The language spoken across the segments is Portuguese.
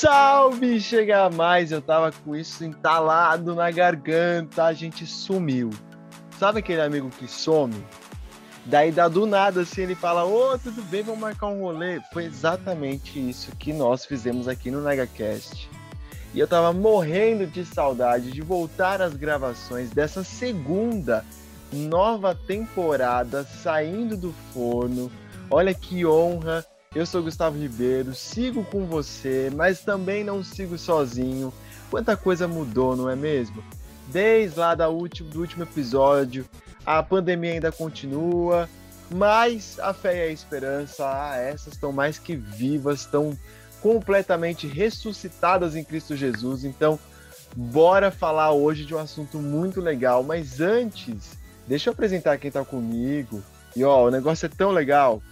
Salve, chega mais! Eu tava com isso entalado na garganta, a gente sumiu. Sabe aquele amigo que some? Daí dá do nada assim, ele fala: Ô, oh, tudo bem, vamos marcar um rolê. Foi exatamente isso que nós fizemos aqui no NegaCast. E eu tava morrendo de saudade de voltar às gravações dessa segunda nova temporada saindo do forno. Olha que honra! Eu sou Gustavo Ribeiro, sigo com você, mas também não sigo sozinho. Quanta coisa mudou, não é mesmo? Desde lá da último, do último episódio, a pandemia ainda continua, mas a fé e a esperança, ah, essas estão mais que vivas, estão completamente ressuscitadas em Cristo Jesus. Então, bora falar hoje de um assunto muito legal. Mas antes, deixa eu apresentar quem está comigo. E ó, o negócio é tão legal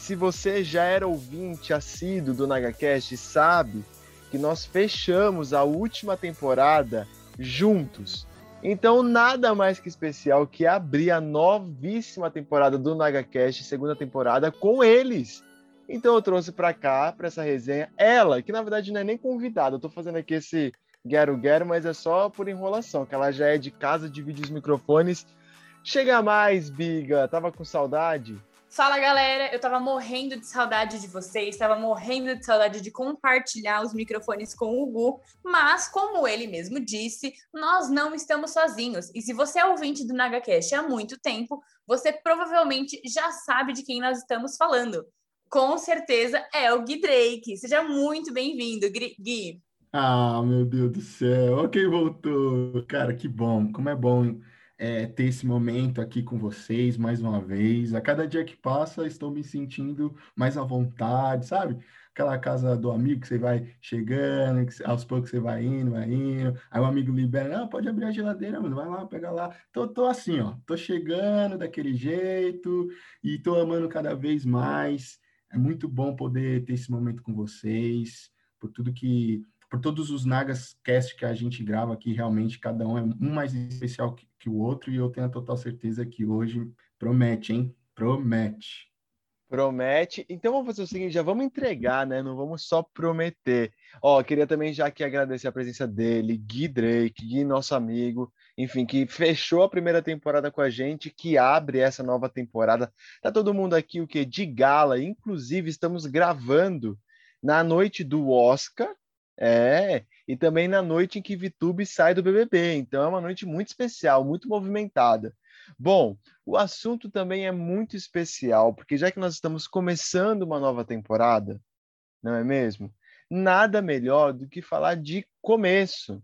se você já era ouvinte assíduo do NagaCast, sabe que nós fechamos a última temporada juntos. Então, nada mais que especial que abrir a novíssima temporada do NagaCast, segunda temporada, com eles. Então, eu trouxe para cá, para essa resenha, ela, que na verdade não é nem convidada. Eu tô fazendo aqui esse Guero Guero, mas é só por enrolação, que ela já é de casa, divide os microfones. Chega mais, Biga. Tava com saudade? Fala galera, eu tava morrendo de saudade de vocês, tava morrendo de saudade de compartilhar os microfones com o Gu, mas como ele mesmo disse, nós não estamos sozinhos. E se você é ouvinte do NagaCast há muito tempo, você provavelmente já sabe de quem nós estamos falando. Com certeza é o Gui Drake. Seja muito bem-vindo, Gui. Ah, meu Deus do céu. Ok, voltou. Cara, que bom. Como é bom é, ter esse momento aqui com vocês mais uma vez. A cada dia que passa, estou me sentindo mais à vontade, sabe? Aquela casa do amigo que você vai chegando, que aos poucos você vai indo, vai indo, aí o amigo libera, não, pode abrir a geladeira, mano, vai lá, pega lá. Tô, tô assim, ó, tô chegando daquele jeito e tô amando cada vez mais. É muito bom poder ter esse momento com vocês, por tudo que por todos os Nagas Cast que a gente grava aqui, realmente cada um é um mais especial que, que o outro, e eu tenho a total certeza que hoje promete, hein? Promete. Promete. Então vamos fazer o seguinte, já vamos entregar, né? Não vamos só prometer. Ó, queria também já aqui agradecer a presença dele, Gui Drake, Gui, nosso amigo, enfim, que fechou a primeira temporada com a gente, que abre essa nova temporada. Tá todo mundo aqui o que de gala, inclusive estamos gravando na noite do Oscar, é, e também na noite em que Vitube sai do BBB. Então é uma noite muito especial, muito movimentada. Bom, o assunto também é muito especial, porque já que nós estamos começando uma nova temporada, não é mesmo? Nada melhor do que falar de começo.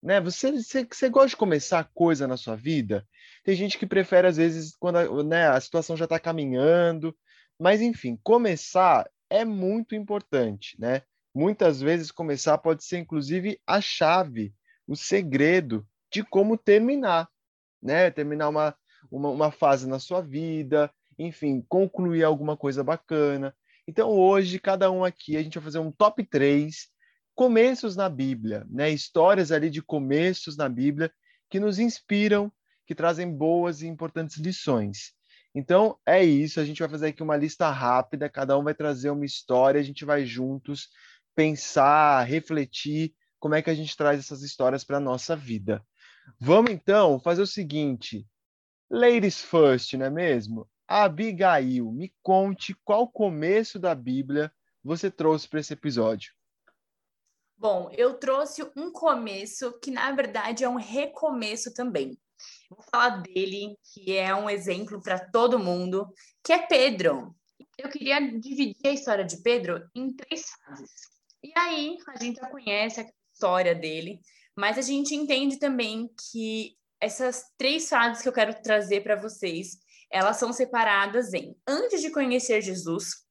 Né? Você, você, você gosta de começar coisa na sua vida? Tem gente que prefere, às vezes, quando a, né, a situação já está caminhando. Mas, enfim, começar é muito importante, né? Muitas vezes começar pode ser inclusive a chave, o segredo de como terminar, né? Terminar uma, uma, uma fase na sua vida, enfim, concluir alguma coisa bacana. Então hoje cada um aqui a gente vai fazer um top 3 começos na Bíblia, né? Histórias ali de começos na Bíblia que nos inspiram, que trazem boas e importantes lições. Então é isso, a gente vai fazer aqui uma lista rápida, cada um vai trazer uma história, a gente vai juntos pensar, refletir como é que a gente traz essas histórias para a nossa vida. Vamos então fazer o seguinte: ladies first, não é mesmo? Abigail, me conte qual começo da Bíblia você trouxe para esse episódio. Bom, eu trouxe um começo que, na verdade, é um recomeço também. Vou falar dele, que é um exemplo para todo mundo, que é Pedro. Eu queria dividir a história de Pedro em três fases. E aí, a gente já conhece a história dele, mas a gente entende também que essas três fases que eu quero trazer para vocês, elas são separadas em antes de conhecer Jesus,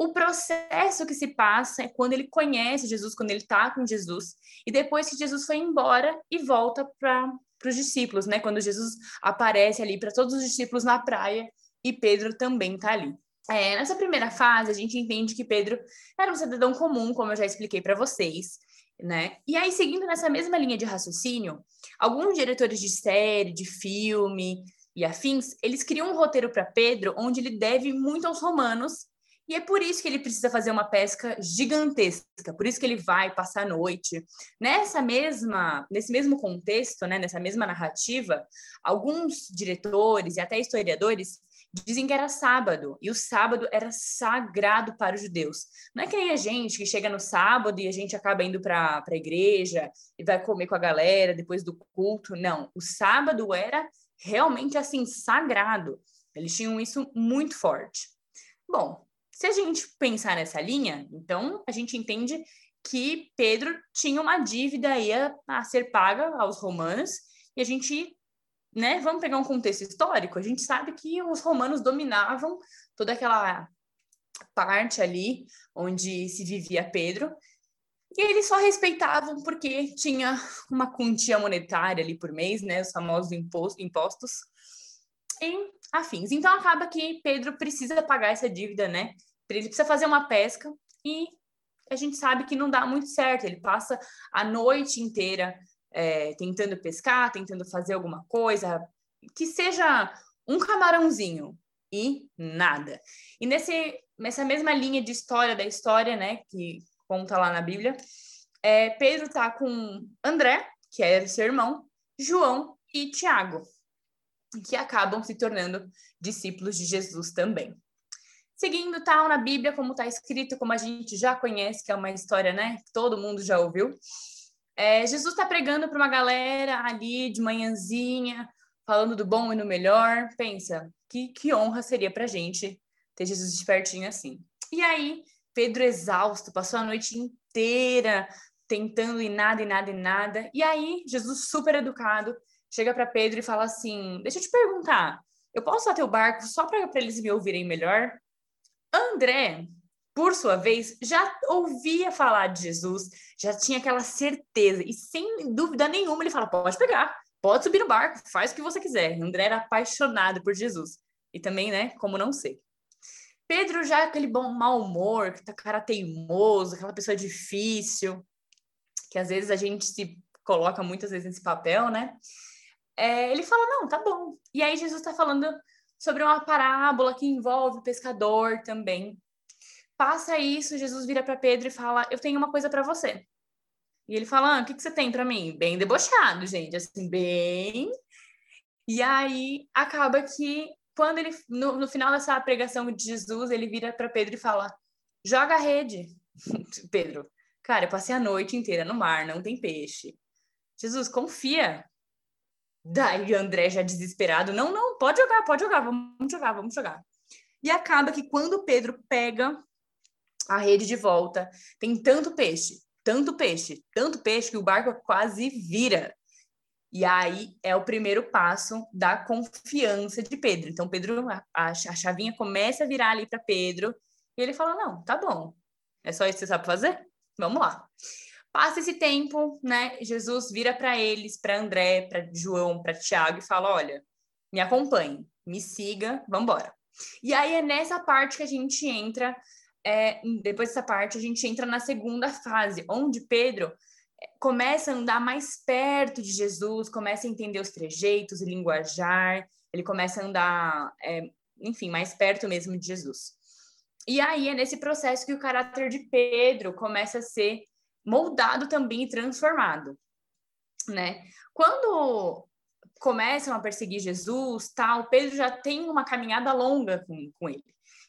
o processo que se passa é quando ele conhece Jesus, quando ele está com Jesus, e depois que Jesus foi embora e volta para os discípulos, né? Quando Jesus aparece ali para todos os discípulos na praia e Pedro também está ali. É, nessa primeira fase, a gente entende que Pedro era um cidadão comum, como eu já expliquei para vocês, né? E aí, seguindo nessa mesma linha de raciocínio, alguns diretores de série, de filme e afins, eles criam um roteiro para Pedro onde ele deve muito aos romanos E é por isso que ele precisa fazer uma pesca gigantesca, por isso que ele vai passar a noite. Nessa mesma, nesse mesmo contexto, né, nessa mesma narrativa, alguns diretores e até historiadores dizem que era sábado, e o sábado era sagrado para os judeus. Não é que nem a gente que chega no sábado e a gente acaba indo para a igreja e vai comer com a galera depois do culto. Não, o sábado era realmente assim sagrado. Eles tinham isso muito forte. Bom, se a gente pensar nessa linha, então a gente entende que Pedro tinha uma dívida aí a, a ser paga aos romanos, e a gente, né, vamos pegar um contexto histórico, a gente sabe que os romanos dominavam toda aquela parte ali onde se vivia Pedro, e eles só respeitavam porque tinha uma quantia monetária ali por mês, né, os famosos impostos, e afins. Então acaba que Pedro precisa pagar essa dívida, né, ele precisa fazer uma pesca e a gente sabe que não dá muito certo. Ele passa a noite inteira é, tentando pescar, tentando fazer alguma coisa que seja um camarãozinho e nada. E nesse, nessa mesma linha de história da história, né, que conta lá na Bíblia, é, Pedro tá com André, que era seu irmão, João e Tiago, que acabam se tornando discípulos de Jesus também seguindo tal na Bíblia, como está escrito, como a gente já conhece, que é uma história, né, que todo mundo já ouviu. É, Jesus está pregando para uma galera ali de manhãzinha, falando do bom e do melhor. Pensa, que, que honra seria para gente ter Jesus de pertinho assim. E aí, Pedro exausto, passou a noite inteira tentando e nada, e nada, e nada. E aí, Jesus super educado, chega para Pedro e fala assim: Deixa eu te perguntar, eu posso usar teu barco só para eles me ouvirem melhor? André, por sua vez, já ouvia falar de Jesus, já tinha aquela certeza, e sem dúvida nenhuma ele fala: pode pegar, pode subir no barco, faz o que você quiser. André era apaixonado por Jesus. E também, né, como não sei. Pedro já é aquele bom mau humor, que tá cara teimoso, aquela pessoa difícil, que às vezes a gente se coloca muitas vezes nesse papel, né? É, ele fala: não, tá bom. E aí Jesus está falando sobre uma parábola que envolve o pescador também. Passa isso, Jesus vira para Pedro e fala: Eu tenho uma coisa para você. E ele fala: ah, O que, que você tem para mim? Bem debochado, gente, assim, bem. E aí acaba que, quando ele, no, no final dessa pregação de Jesus, ele vira para Pedro e fala: Joga a rede. Pedro, cara, eu passei a noite inteira no mar, não tem peixe. Jesus, confia, Daí André já desesperado, não, não, pode jogar, pode jogar, vamos jogar, vamos jogar. E acaba que quando Pedro pega a rede de volta, tem tanto peixe, tanto peixe, tanto peixe que o barco quase vira. E aí é o primeiro passo da confiança de Pedro. Então Pedro, a, a chavinha começa a virar ali para Pedro e ele fala: "Não, tá bom. É só isso que você sabe fazer? Vamos lá". Passa esse tempo, né? Jesus vira para eles, para André, para João, para Tiago e fala: olha, me acompanhe, me siga, vamos embora. E aí é nessa parte que a gente entra. É, depois dessa parte, a gente entra na segunda fase, onde Pedro é, começa a andar mais perto de Jesus, começa a entender os trejeitos, o linguajar, ele começa a andar, é, enfim, mais perto mesmo de Jesus. E aí é nesse processo que o caráter de Pedro começa a ser moldado também e transformado, né? Quando começam a perseguir Jesus, tal, Pedro já tem uma caminhada longa com, com ele.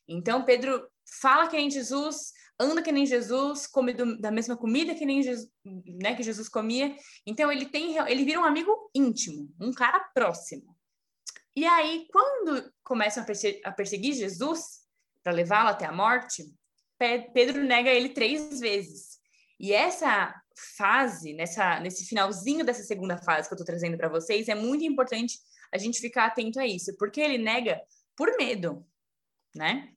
Então Pedro fala que nem Jesus, anda que nem Jesus, come do, da mesma comida que nem Jesus, né, que Jesus comia. Então ele tem, ele vira um amigo íntimo, um cara próximo. E aí, quando começam a, perse a perseguir Jesus para levá-lo até a morte, Pedro nega ele três vezes. E essa fase, nessa, nesse finalzinho dessa segunda fase que eu estou trazendo para vocês, é muito importante a gente ficar atento a isso, porque ele nega por medo, né?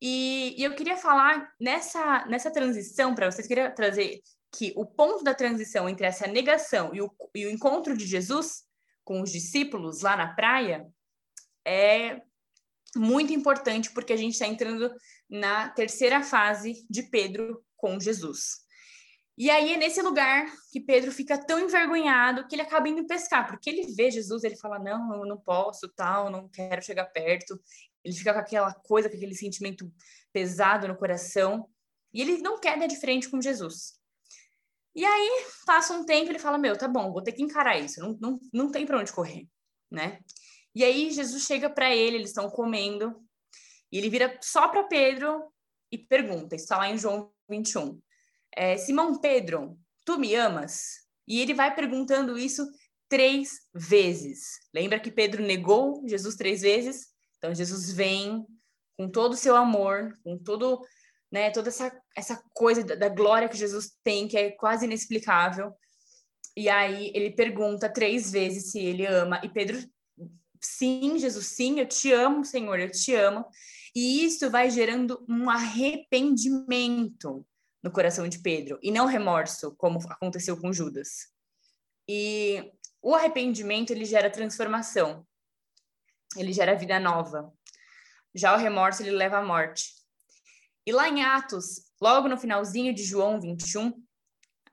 E, e eu queria falar nessa, nessa transição para vocês, queria trazer que o ponto da transição entre essa negação e o, e o encontro de Jesus com os discípulos lá na praia é muito importante, porque a gente está entrando na terceira fase de Pedro com Jesus. E aí é nesse lugar que Pedro fica tão envergonhado que ele acaba indo pescar, porque ele vê Jesus, ele fala: "Não, eu não posso, tal, não quero chegar perto". ele fica com aquela coisa, com aquele sentimento pesado no coração, e ele não quer dar de frente com Jesus. E aí, passa um tempo, ele fala, meu, tá bom, vou ter que encarar isso, não, não, não tem para onde correr, né? E aí, Jesus chega para ele, eles estão comendo, e ele vira só para Pedro e pergunta, isso está lá em João 21, é, Simão Pedro, tu me amas? E ele vai perguntando isso três vezes. Lembra que Pedro negou Jesus três vezes? Então Jesus vem com todo o seu amor, com todo, né, toda essa, essa coisa da, da glória que Jesus tem, que é quase inexplicável. E aí ele pergunta três vezes se ele ama. E Pedro, sim, Jesus, sim, eu te amo, Senhor, eu te amo. E isso vai gerando um arrependimento no coração de Pedro, e não remorso, como aconteceu com Judas. E o arrependimento, ele gera transformação. Ele gera vida nova. Já o remorso, ele leva à morte. E lá em Atos, logo no finalzinho de João 21,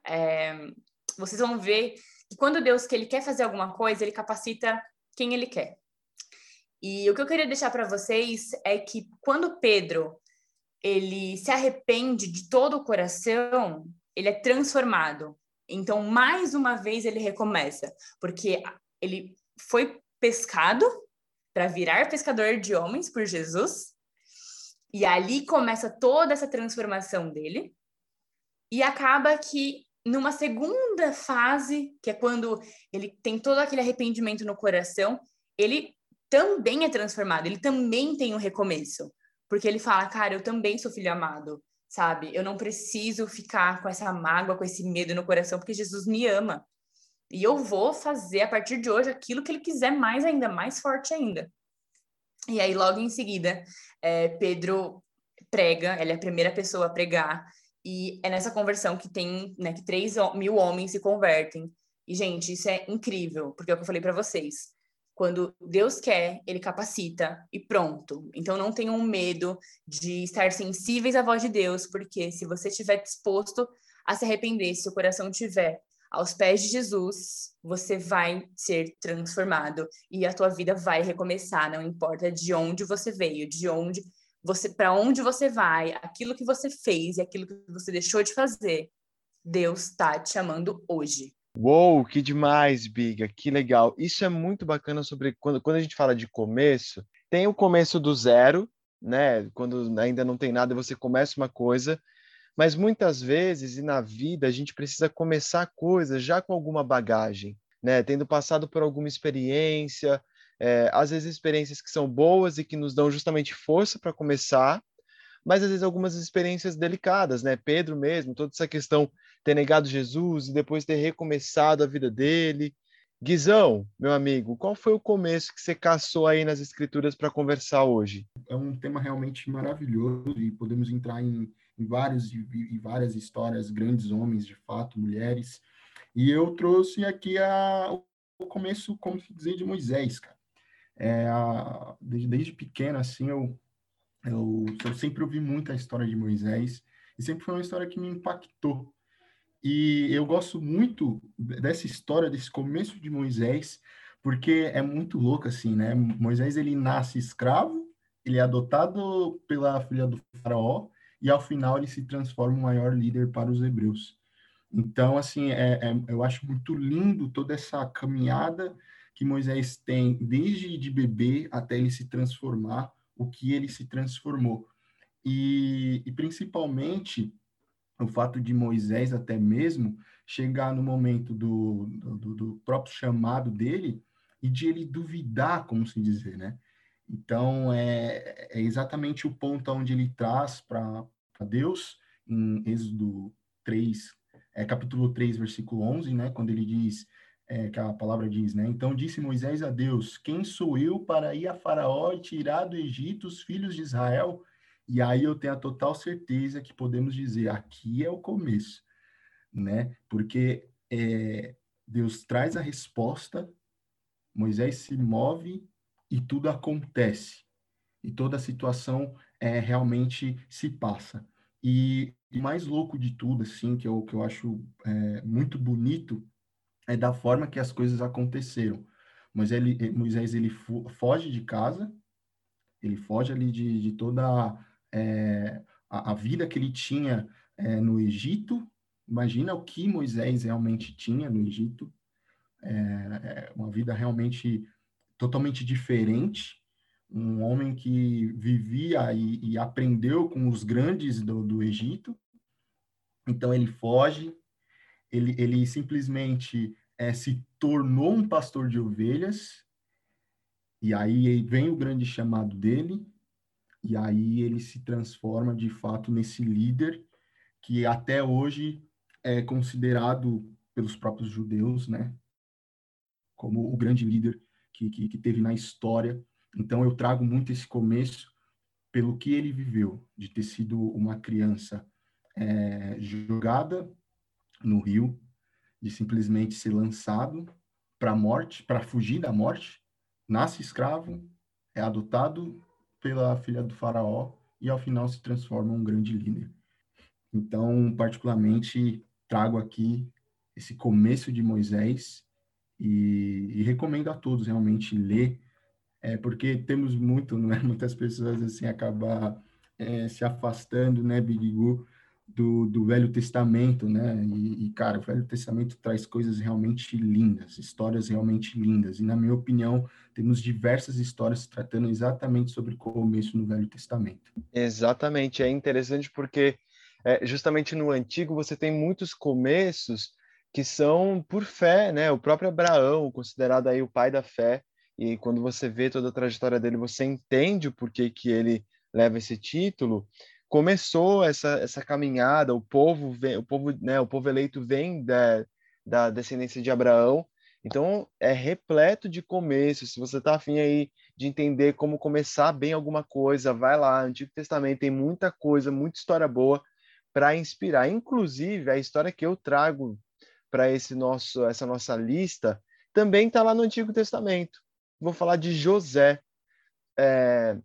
é, vocês vão ver que quando Deus que ele quer fazer alguma coisa, ele capacita quem ele quer. E o que eu queria deixar para vocês é que quando Pedro ele se arrepende de todo o coração, ele é transformado. Então, mais uma vez, ele recomeça, porque ele foi pescado para virar pescador de homens por Jesus, e ali começa toda essa transformação dele, e acaba que numa segunda fase, que é quando ele tem todo aquele arrependimento no coração, ele também é transformado, ele também tem um recomeço, porque ele fala, cara, eu também sou filho amado, sabe? Eu não preciso ficar com essa mágoa, com esse medo no coração, porque Jesus me ama. E eu vou fazer a partir de hoje aquilo que ele quiser mais ainda, mais forte ainda. E aí, logo em seguida, é, Pedro prega, ele é a primeira pessoa a pregar, e é nessa conversão que tem, né, que 3 mil homens se convertem. E, gente, isso é incrível, porque é o que eu falei para vocês. Quando Deus quer, ele capacita e pronto. Então não tenham medo de estar sensíveis à voz de Deus, porque se você estiver disposto a se arrepender, se o coração estiver aos pés de Jesus, você vai ser transformado e a tua vida vai recomeçar, não importa de onde você veio, de onde você para onde você vai, aquilo que você fez e aquilo que você deixou de fazer. Deus está te chamando hoje. Uou, que demais, Biga, que legal. Isso é muito bacana sobre quando, quando a gente fala de começo, tem o começo do zero, né? Quando ainda não tem nada, você começa uma coisa, mas muitas vezes e na vida a gente precisa começar coisas já com alguma bagagem, né? Tendo passado por alguma experiência, é, às vezes experiências que são boas e que nos dão justamente força para começar, mas às vezes algumas experiências delicadas, né? Pedro mesmo, toda essa questão ter negado Jesus e depois ter recomeçado a vida dele. Guizão, meu amigo, qual foi o começo que você caçou aí nas escrituras para conversar hoje? É um tema realmente maravilhoso e podemos entrar em, em, vários, em várias histórias, grandes homens, de fato, mulheres. E eu trouxe aqui a, o começo, como se dizer, de Moisés, cara. É, a, desde, desde pequeno, assim, eu, eu, eu sempre ouvi muito a história de Moisés e sempre foi uma história que me impactou e eu gosto muito dessa história, desse começo de Moisés, porque é muito louco assim, né? Moisés ele nasce escravo, ele é adotado pela filha do faraó e ao final ele se transforma em maior líder para os hebreus. Então, assim, é, é, eu acho muito lindo toda essa caminhada que Moisés tem desde de bebê até ele se transformar, o que ele se transformou. E, e principalmente o fato de Moisés até mesmo chegar no momento do, do, do, próprio chamado dele e de ele duvidar, como se dizer, né? Então, é, é exatamente o ponto onde ele traz para Deus, em Êxodo 3, é, capítulo 3, versículo 11, né? Quando ele diz, é, que a palavra diz, né? Então disse Moisés a Deus, quem sou eu para ir a Faraó e tirar do Egito os filhos de Israel? E aí eu tenho a total certeza que podemos dizer, aqui é o começo, né? Porque é, Deus traz a resposta, Moisés se move e tudo acontece. E toda a situação é, realmente se passa. E o mais louco de tudo, assim, que eu, que eu acho é, muito bonito, é da forma que as coisas aconteceram. Moisés ele, Moisés, ele foge de casa, Ele foge ali de, de toda é, a, a, vida que ele tinha é, no Egito. Imagina o que Moisés realmente tinha no Egito. É, é uma vida realmente totalmente diferente. Um homem que vivia e, e aprendeu com os grandes do, do Egito. Então ele foge, ele, ele simplesmente é, se tornou um pastor de ovelhas, e aí vem o grande chamado dele, e aí ele se transforma de fato nesse líder que até hoje é considerado pelos próprios judeus, né, como o grande líder que, que, que teve na história. Então eu trago muito esse começo pelo que ele viveu, de ter sido uma criança é, jogada no rio, de simplesmente ser lançado para a morte, para fugir da morte, nasce escravo, é adotado pela filha do faraó e ao final se transforma em um grande líder. Então, particularmente, trago aqui esse começo de Moisés e, e recomendo a todos realmente ler, é, porque temos muito, né, muitas pessoas assim acabar é, se afastando, né, Bigu, do, do Velho Testamento, né? E, e, cara, o Velho Testamento traz coisas realmente lindas, histórias realmente lindas. E, na minha opinião, temos diversas histórias tratando exatamente sobre o começo no Velho Testamento. Exatamente. É interessante porque, é, justamente no Antigo, você tem muitos começos que são por fé, né? O próprio Abraão, considerado aí o pai da fé, e quando você vê toda a trajetória dele, você entende o porquê que ele leva esse título começou essa, essa caminhada, o povo vem, o povo, né, o povo eleito vem da, da descendência de Abraão, então é repleto de começos. Se você está afim aí de entender como começar bem alguma coisa, vai lá, Antigo Testamento tem muita coisa, muita história boa para inspirar. Inclusive a história que eu trago para esse nosso essa nossa lista também está lá no Antigo Testamento. Vou falar de José. É,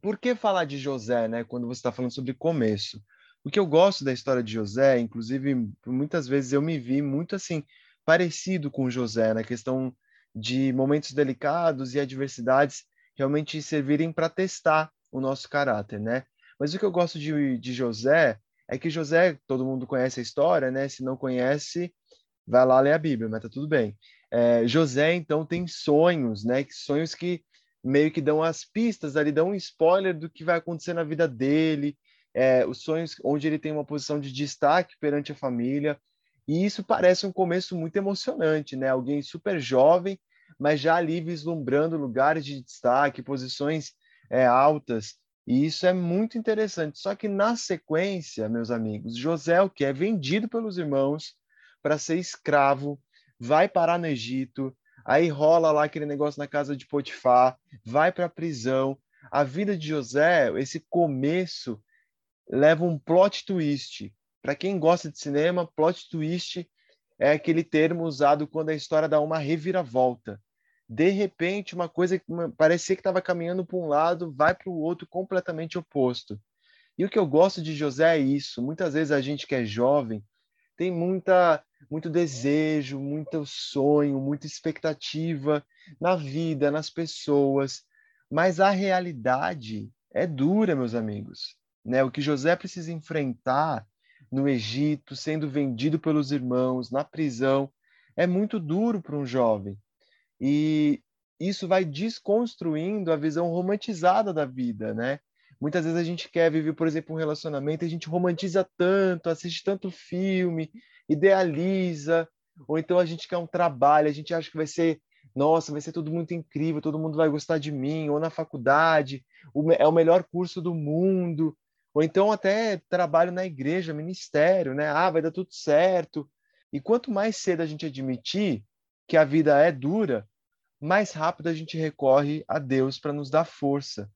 por que falar de José, né, quando você está falando sobre começo? O que eu gosto da história de José, inclusive, muitas vezes eu me vi muito assim, parecido com José, na questão de momentos delicados e adversidades realmente servirem para testar o nosso caráter, né? Mas o que eu gosto de, de José é que José, todo mundo conhece a história, né? Se não conhece, vai lá ler a Bíblia, mas tá tudo bem. É, José, então, tem sonhos, né? Sonhos que meio que dão as pistas ali, dão um spoiler do que vai acontecer na vida dele, é, os sonhos onde ele tem uma posição de destaque perante a família. E isso parece um começo muito emocionante, né? Alguém super jovem, mas já ali vislumbrando lugares de destaque, posições é, altas. E isso é muito interessante. Só que na sequência, meus amigos, José, o que é vendido pelos irmãos para ser escravo, vai parar no Egito, Aí rola lá aquele negócio na casa de Potifar, vai para a prisão. A vida de José, esse começo, leva um plot twist. Para quem gosta de cinema, plot twist é aquele termo usado quando a história dá uma reviravolta. De repente, uma coisa que parecia que estava caminhando para um lado, vai para o outro completamente oposto. E o que eu gosto de José é isso. Muitas vezes a gente que é jovem tem muita muito desejo, muito sonho, muita expectativa na vida, nas pessoas, mas a realidade é dura, meus amigos. Né? O que José precisa enfrentar no Egito, sendo vendido pelos irmãos, na prisão, é muito duro para um jovem. E isso vai desconstruindo a visão romantizada da vida, né? Muitas vezes a gente quer viver, por exemplo, um relacionamento a gente romantiza tanto, assiste tanto filme, idealiza, ou então a gente quer um trabalho, a gente acha que vai ser, nossa, vai ser tudo muito incrível, todo mundo vai gostar de mim, ou na faculdade, é o melhor curso do mundo, ou então até trabalho na igreja, ministério, né? Ah, vai dar tudo certo. E quanto mais cedo a gente admitir que a vida é dura, mais rápido a gente recorre a Deus para nos dar força.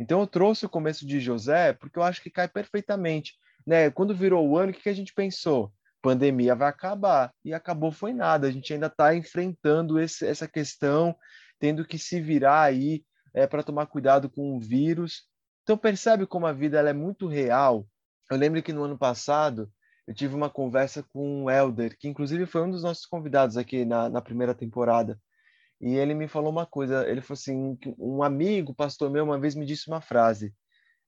Então eu trouxe o começo de José porque eu acho que cai perfeitamente, né? Quando virou o ano, o que a gente pensou? pandemia vai acabar. E acabou foi nada. A gente ainda está enfrentando esse, essa questão, tendo que se virar aí é, para tomar cuidado com o vírus. Então percebe como a vida ela é muito real. Eu lembro que no ano passado eu tive uma conversa com o Elder, que inclusive foi um dos nossos convidados aqui na, na primeira temporada. E ele me falou uma coisa. Ele falou assim: um amigo, pastor meu, uma vez me disse uma frase: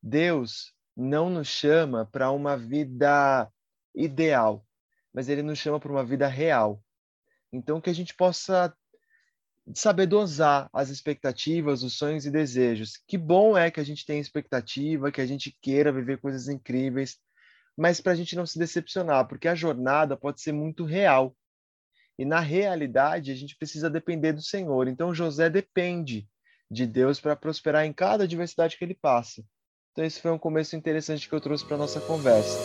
Deus não nos chama para uma vida ideal, mas ele nos chama para uma vida real. Então, que a gente possa saber dosar as expectativas, os sonhos e desejos. Que bom é que a gente tenha expectativa, que a gente queira viver coisas incríveis, mas para a gente não se decepcionar, porque a jornada pode ser muito real. E na realidade, a gente precisa depender do Senhor. Então, José depende de Deus para prosperar em cada adversidade que ele passa. Então, esse foi um começo interessante que eu trouxe para nossa conversa.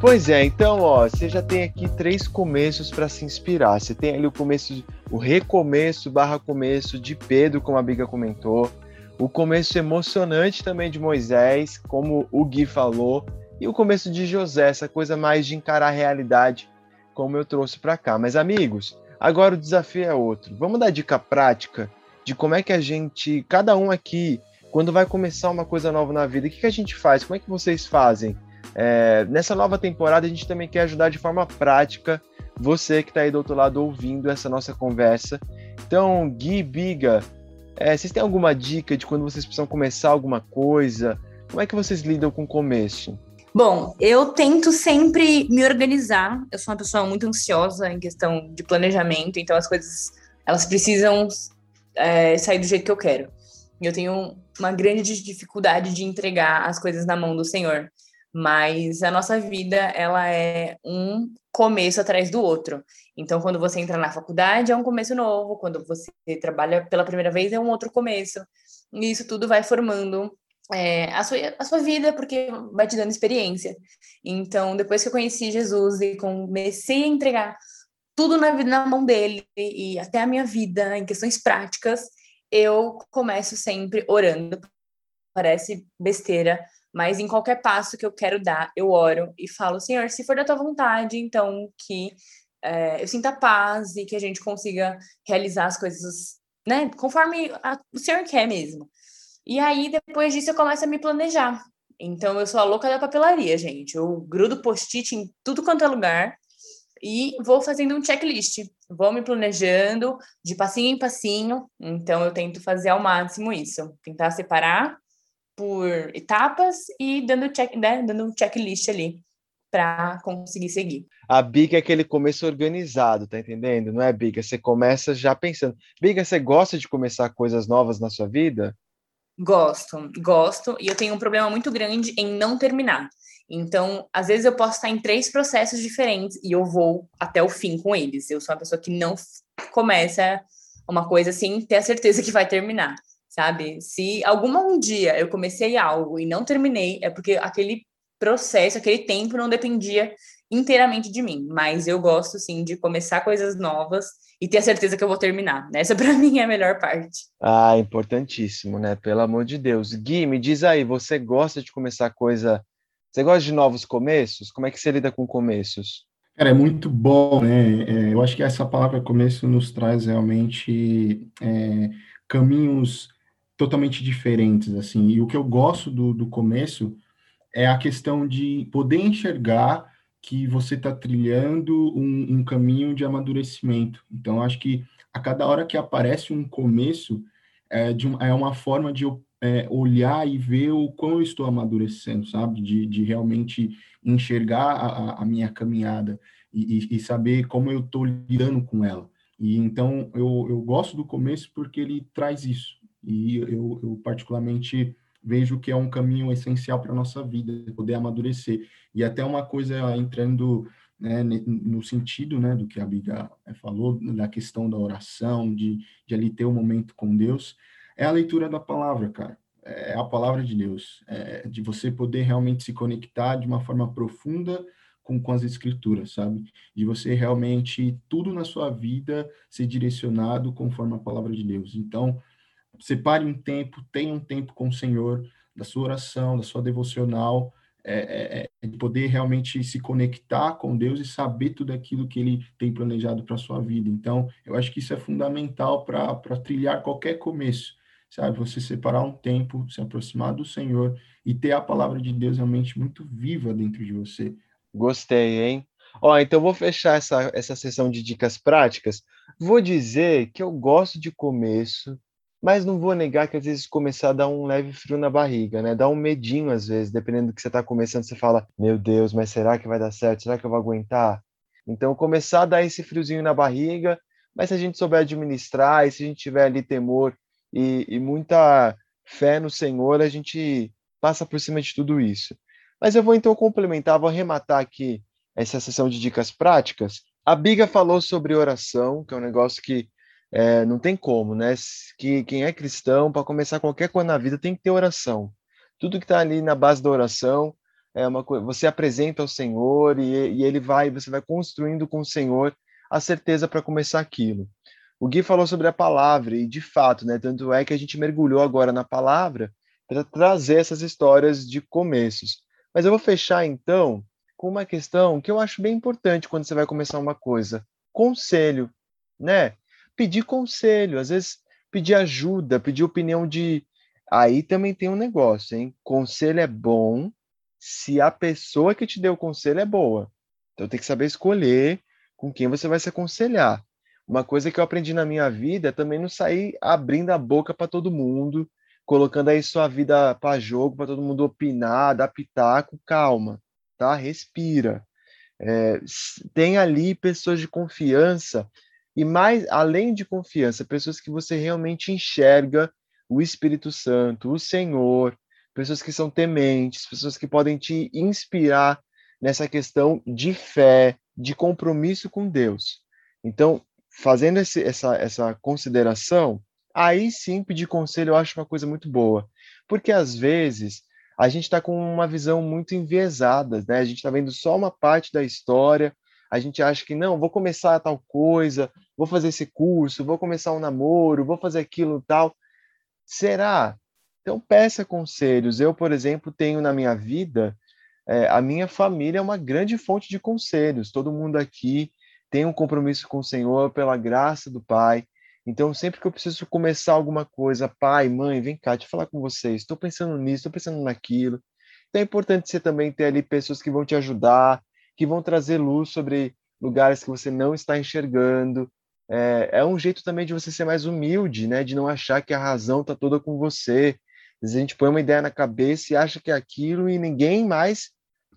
Pois é, então, ó, você já tem aqui três começos para se inspirar. Você tem ali o começo, o recomeço barra começo de Pedro, como a Biga comentou, o começo emocionante também de Moisés, como o Gui falou, e o começo de José, essa coisa mais de encarar a realidade, como eu trouxe para cá. Mas amigos, agora o desafio é outro. Vamos dar dica prática de como é que a gente, cada um aqui, quando vai começar uma coisa nova na vida, o que, que a gente faz? Como é que vocês fazem? É, nessa nova temporada, a gente também quer ajudar de forma prática você que está aí do outro lado ouvindo essa nossa conversa. Então, Gui, Biga, é, vocês têm alguma dica de quando vocês precisam começar alguma coisa? Como é que vocês lidam com o começo? Bom, eu tento sempre me organizar. Eu sou uma pessoa muito ansiosa em questão de planejamento, então as coisas elas precisam é, sair do jeito que eu quero. Eu tenho uma grande dificuldade de entregar as coisas na mão do Senhor mas a nossa vida ela é um começo atrás do outro. Então, quando você entra na faculdade, é um começo novo, quando você trabalha pela primeira vez, é um outro começo. E isso tudo vai formando é, a, sua, a sua vida, porque vai te dando experiência. Então, depois que eu conheci Jesus e comecei a entregar tudo na, na mão dele e até a minha vida em questões práticas, eu começo sempre orando. Parece besteira, mas em qualquer passo que eu quero dar, eu oro e falo, Senhor, se for da tua vontade, então que é, eu sinta paz e que a gente consiga realizar as coisas, né, conforme a, o Senhor quer mesmo. E aí, depois disso, eu começo a me planejar. Então, eu sou a louca da papelaria, gente. Eu grudo post-it em tudo quanto é lugar e vou fazendo um checklist. Vou me planejando de passinho em passinho. Então, eu tento fazer ao máximo isso. Tentar separar por etapas e dando check, né, dando um checklist ali para conseguir seguir. A Biga é aquele começo organizado, tá entendendo? Não é Biga, você começa já pensando. Biga, você gosta de começar coisas novas na sua vida? Gosto, gosto, e eu tenho um problema muito grande em não terminar. Então, às vezes eu posso estar em três processos diferentes e eu vou até o fim com eles. Eu sou uma pessoa que não começa uma coisa assim, ter a certeza que vai terminar sabe? Se algum um dia eu comecei algo e não terminei, é porque aquele processo, aquele tempo não dependia inteiramente de mim, mas eu gosto sim de começar coisas novas e ter a certeza que eu vou terminar. Essa para mim é a melhor parte. Ah, importantíssimo, né? Pelo amor de Deus. Gui, me diz aí, você gosta de começar coisa, você gosta de novos começos? Como é que você lida com começos? Cara, é muito bom, né? É, eu acho que essa palavra começo nos traz realmente é, caminhos totalmente diferentes, assim. E o que eu gosto do, do começo é a questão de poder enxergar que você está trilhando um, um, caminho de amadurecimento. Então, acho que a cada hora que aparece um começo, é, de é uma forma de eu é, olhar e ver o quão eu estou amadurecendo, sabe? De, de realmente enxergar a, a minha caminhada e, e, saber como eu estou lidando com ela. E então eu, eu gosto do começo porque ele traz isso e eu, eu particularmente vejo que é um caminho essencial para a nossa vida, poder amadurecer. E até uma coisa entrando né, no sentido né, do que a Biga eh, falou, da questão da oração, de, de ali ter um momento com Deus, é a leitura da palavra, cara. É a palavra de Deus, é de você poder realmente se conectar de uma forma profunda com, com as escrituras, sabe? De você realmente, tudo na sua vida ser direcionado conforme a palavra de Deus. Então, separe um tempo, tenha um tempo com o Senhor, da sua oração, da sua devocional, é, é, é, de poder realmente se conectar com Deus e saber tudo aquilo que Ele tem planejado para a sua vida. Então, eu acho que isso é fundamental para trilhar qualquer começo. sabe? Você separar um tempo, se aproximar do Senhor e ter a palavra de Deus realmente muito viva dentro de você. Gostei, hein? Ó, então vou fechar essa, essa sessão de dicas práticas. Vou dizer que eu gosto de começo, mas não vou negar que às vezes começar a dar um leve frio na barriga, né? Dá um medinho às vezes, dependendo do que você está começando, você fala: Meu Deus, mas será que vai dar certo? Será que eu vou aguentar? Então, começar a dar esse friozinho na barriga, mas se a gente souber administrar e se a gente tiver ali temor e, e muita fé no Senhor, a gente passa por cima de tudo isso. Mas eu vou então complementar, vou arrematar aqui essa sessão de dicas práticas. A Biga falou sobre oração, que é um negócio que é, não tem como, né? Que quem é cristão, para começar qualquer coisa na vida, tem que ter oração. Tudo que está ali na base da oração é uma coisa. Você apresenta ao Senhor e, e ele vai, você vai construindo com o Senhor a certeza para começar aquilo. O Gui falou sobre a palavra e de fato, né? Tanto é que a gente mergulhou agora na palavra para trazer essas histórias de começos. Mas eu vou fechar então com uma questão que eu acho bem importante quando você vai começar uma coisa: conselho, né? Pedir conselho, às vezes pedir ajuda, pedir opinião de. Aí também tem um negócio, hein? Conselho é bom se a pessoa que te deu o conselho é boa. Então tem que saber escolher com quem você vai se aconselhar. Uma coisa que eu aprendi na minha vida é também não sair abrindo a boca para todo mundo, colocando aí sua vida para jogo, para todo mundo opinar, dar pitaco, calma, tá? Respira. É, tem ali pessoas de confiança e mais além de confiança, pessoas que você realmente enxerga o Espírito Santo, o Senhor, pessoas que são tementes, pessoas que podem te inspirar nessa questão de fé, de compromisso com Deus. Então, fazendo esse, essa, essa consideração, aí sim pedir conselho eu acho uma coisa muito boa. Porque às vezes a gente está com uma visão muito enviesada, né? A gente está vendo só uma parte da história, a gente acha que não, vou começar tal coisa, vou fazer esse curso, vou começar um namoro, vou fazer aquilo tal. Será? Então peça conselhos. Eu, por exemplo, tenho na minha vida, é, a minha família é uma grande fonte de conselhos. Todo mundo aqui tem um compromisso com o Senhor pela graça do Pai. Então, sempre que eu preciso começar alguma coisa, pai, mãe, vem cá, deixa eu falar com vocês, estou pensando nisso, estou pensando naquilo. Então, é importante você também ter ali pessoas que vão te ajudar, que vão trazer luz sobre lugares que você não está enxergando. É, é um jeito também de você ser mais humilde, né? De não achar que a razão está toda com você. Às vezes a gente põe uma ideia na cabeça e acha que é aquilo e ninguém mais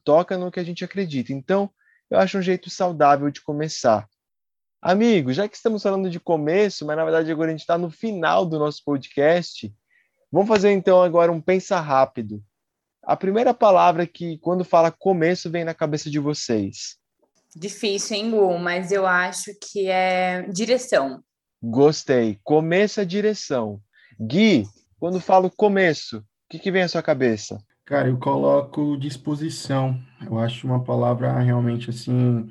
toca no que a gente acredita. Então, eu acho um jeito saudável de começar. Amigo, já que estamos falando de começo, mas na verdade agora a gente está no final do nosso podcast, vamos fazer então agora um pensa rápido. A primeira palavra que, quando fala começo, vem na cabeça de vocês. Difícil, hein, Gu? Mas eu acho que é direção. Gostei. Começo é direção. Gui, quando falo começo, o que, que vem à sua cabeça? Cara, eu coloco disposição. Eu acho uma palavra realmente assim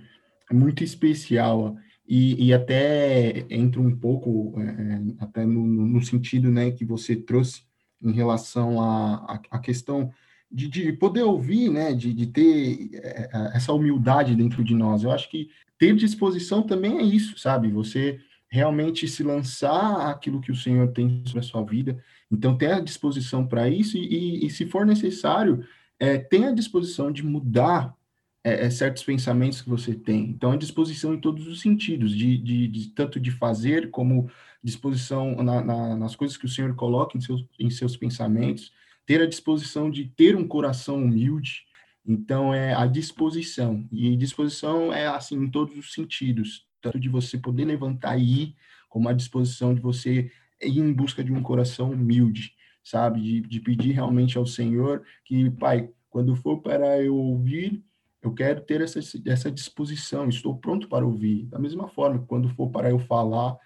muito especial e, e até entra um pouco é, é, até no, no, sentido né, que você trouxe em relação à, à questão de, de, poder ouvir, né, de, de ter é, é, essa humildade dentro de nós. Eu acho que ter disposição também é isso, sabe? Você realmente se lançar aquilo que o Senhor tem sobre a sua vida. Então, ter a disposição para isso e, e, e, se for necessário, é, a disposição de mudar é, é, certos pensamentos que você tem. Então, a disposição em todos os sentidos, de, de, de tanto de fazer como disposição na, na, nas coisas que o Senhor coloca em seus, em seus pensamentos, ter a disposição de ter um coração humilde. Então, é a disposição. E disposição é assim em todos os sentidos, tanto de você poder levantar e ir, como a disposição de você ir em busca de um coração humilde, sabe? De, de pedir realmente ao Senhor que, Pai, quando for para eu ouvir, eu quero ter essa, essa disposição, estou pronto para ouvir. Da mesma forma, quando for para eu falar,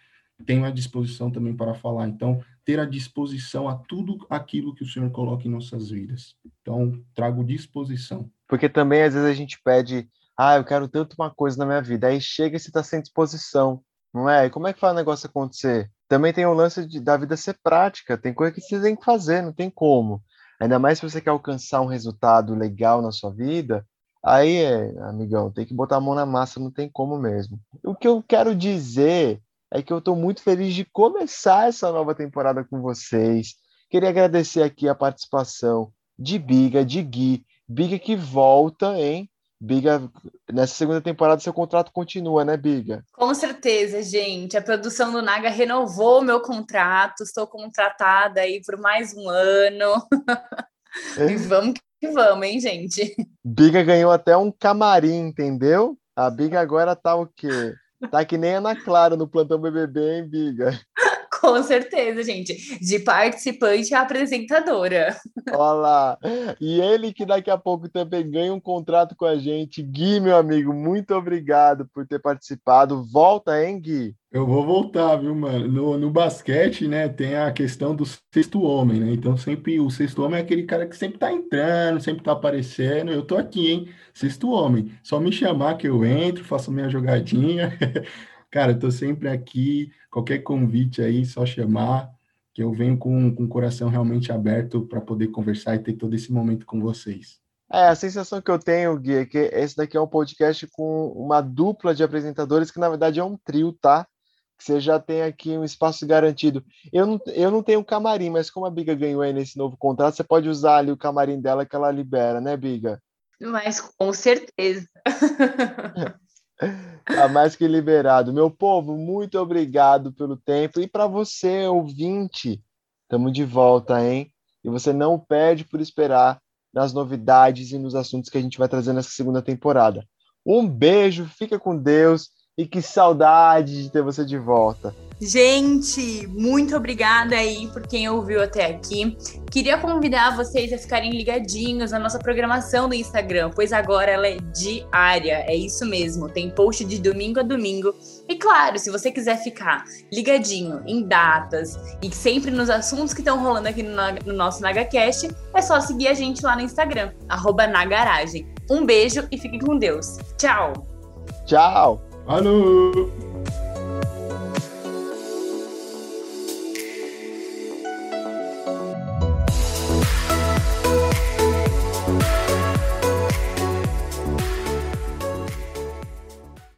tenho a disposição também para falar. Então, ter a disposição a tudo aquilo que o Senhor coloca em nossas vidas. Então, trago disposição. Porque também, às vezes, a gente pede, ah, eu quero tanto uma coisa na minha vida. Aí chega e você está sem disposição, não é? E como é que faz o negócio acontecer? Também tem o lance de, da vida ser prática. Tem coisa que você tem que fazer, não tem como. Ainda mais se você quer alcançar um resultado legal na sua vida, Aí, é, amigão, tem que botar a mão na massa, não tem como mesmo. O que eu quero dizer é que eu estou muito feliz de começar essa nova temporada com vocês. Queria agradecer aqui a participação de Biga, de Gui, Biga que volta, hein? Biga, nessa segunda temporada seu contrato continua, né, Biga? Com certeza, gente. A produção do Naga renovou meu contrato, estou contratada aí por mais um ano. e vamos que vamos, hein, gente? Biga ganhou até um camarim, entendeu? A Biga agora tá o quê? Tá que nem Ana Clara no plantão BBB, hein, Biga? Com certeza, gente. De participante a apresentadora. Olha lá. E ele que daqui a pouco também ganha um contrato com a gente. Gui, meu amigo, muito obrigado por ter participado. Volta, hein, Gui? Eu vou voltar, viu, mano? No, no basquete, né, tem a questão do sexto homem, né? Então, sempre o sexto homem é aquele cara que sempre tá entrando, sempre tá aparecendo. Eu tô aqui, hein? Sexto homem. Só me chamar que eu entro, faço minha jogadinha. Cara, eu tô sempre aqui. Qualquer convite aí, só chamar, que eu venho com, com o coração realmente aberto para poder conversar e ter todo esse momento com vocês. É, a sensação que eu tenho, Gui, é que esse daqui é um podcast com uma dupla de apresentadores, que na verdade é um trio, tá? Que você já tem aqui um espaço garantido. Eu não, eu não tenho camarim, mas como a Biga ganhou aí nesse novo contrato, você pode usar ali o camarim dela que ela libera, né, Biga? Mas com certeza. Tá mais que liberado. Meu povo, muito obrigado pelo tempo. E para você, ouvinte, estamos de volta, hein? E você não perde por esperar nas novidades e nos assuntos que a gente vai trazer nessa segunda temporada. Um beijo, fica com Deus e que saudade de ter você de volta. Gente, muito obrigada aí por quem ouviu até aqui. Queria convidar vocês a ficarem ligadinhos na nossa programação do Instagram, pois agora ela é diária, é isso mesmo. Tem post de domingo a domingo. E claro, se você quiser ficar ligadinho em datas e sempre nos assuntos que estão rolando aqui no, no nosso NagaCast, é só seguir a gente lá no Instagram, Nagaragem. Um beijo e fiquem com Deus. Tchau! Tchau! Allô